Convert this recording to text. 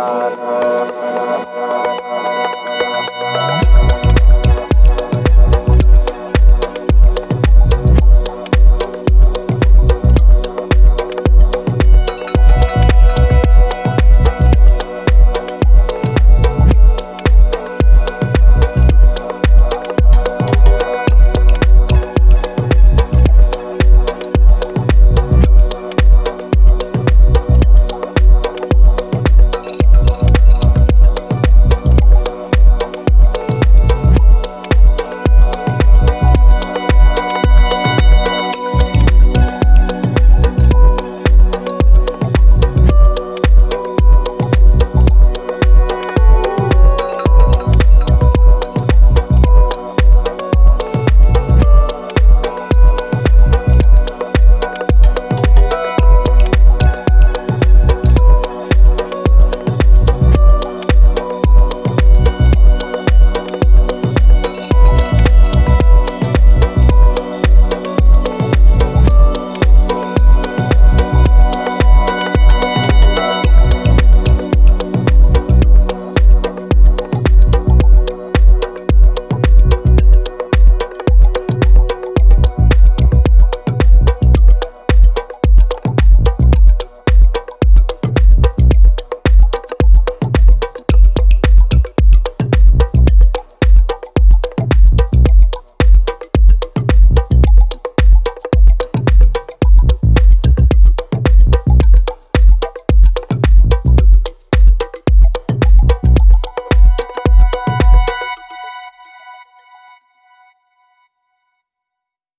sun.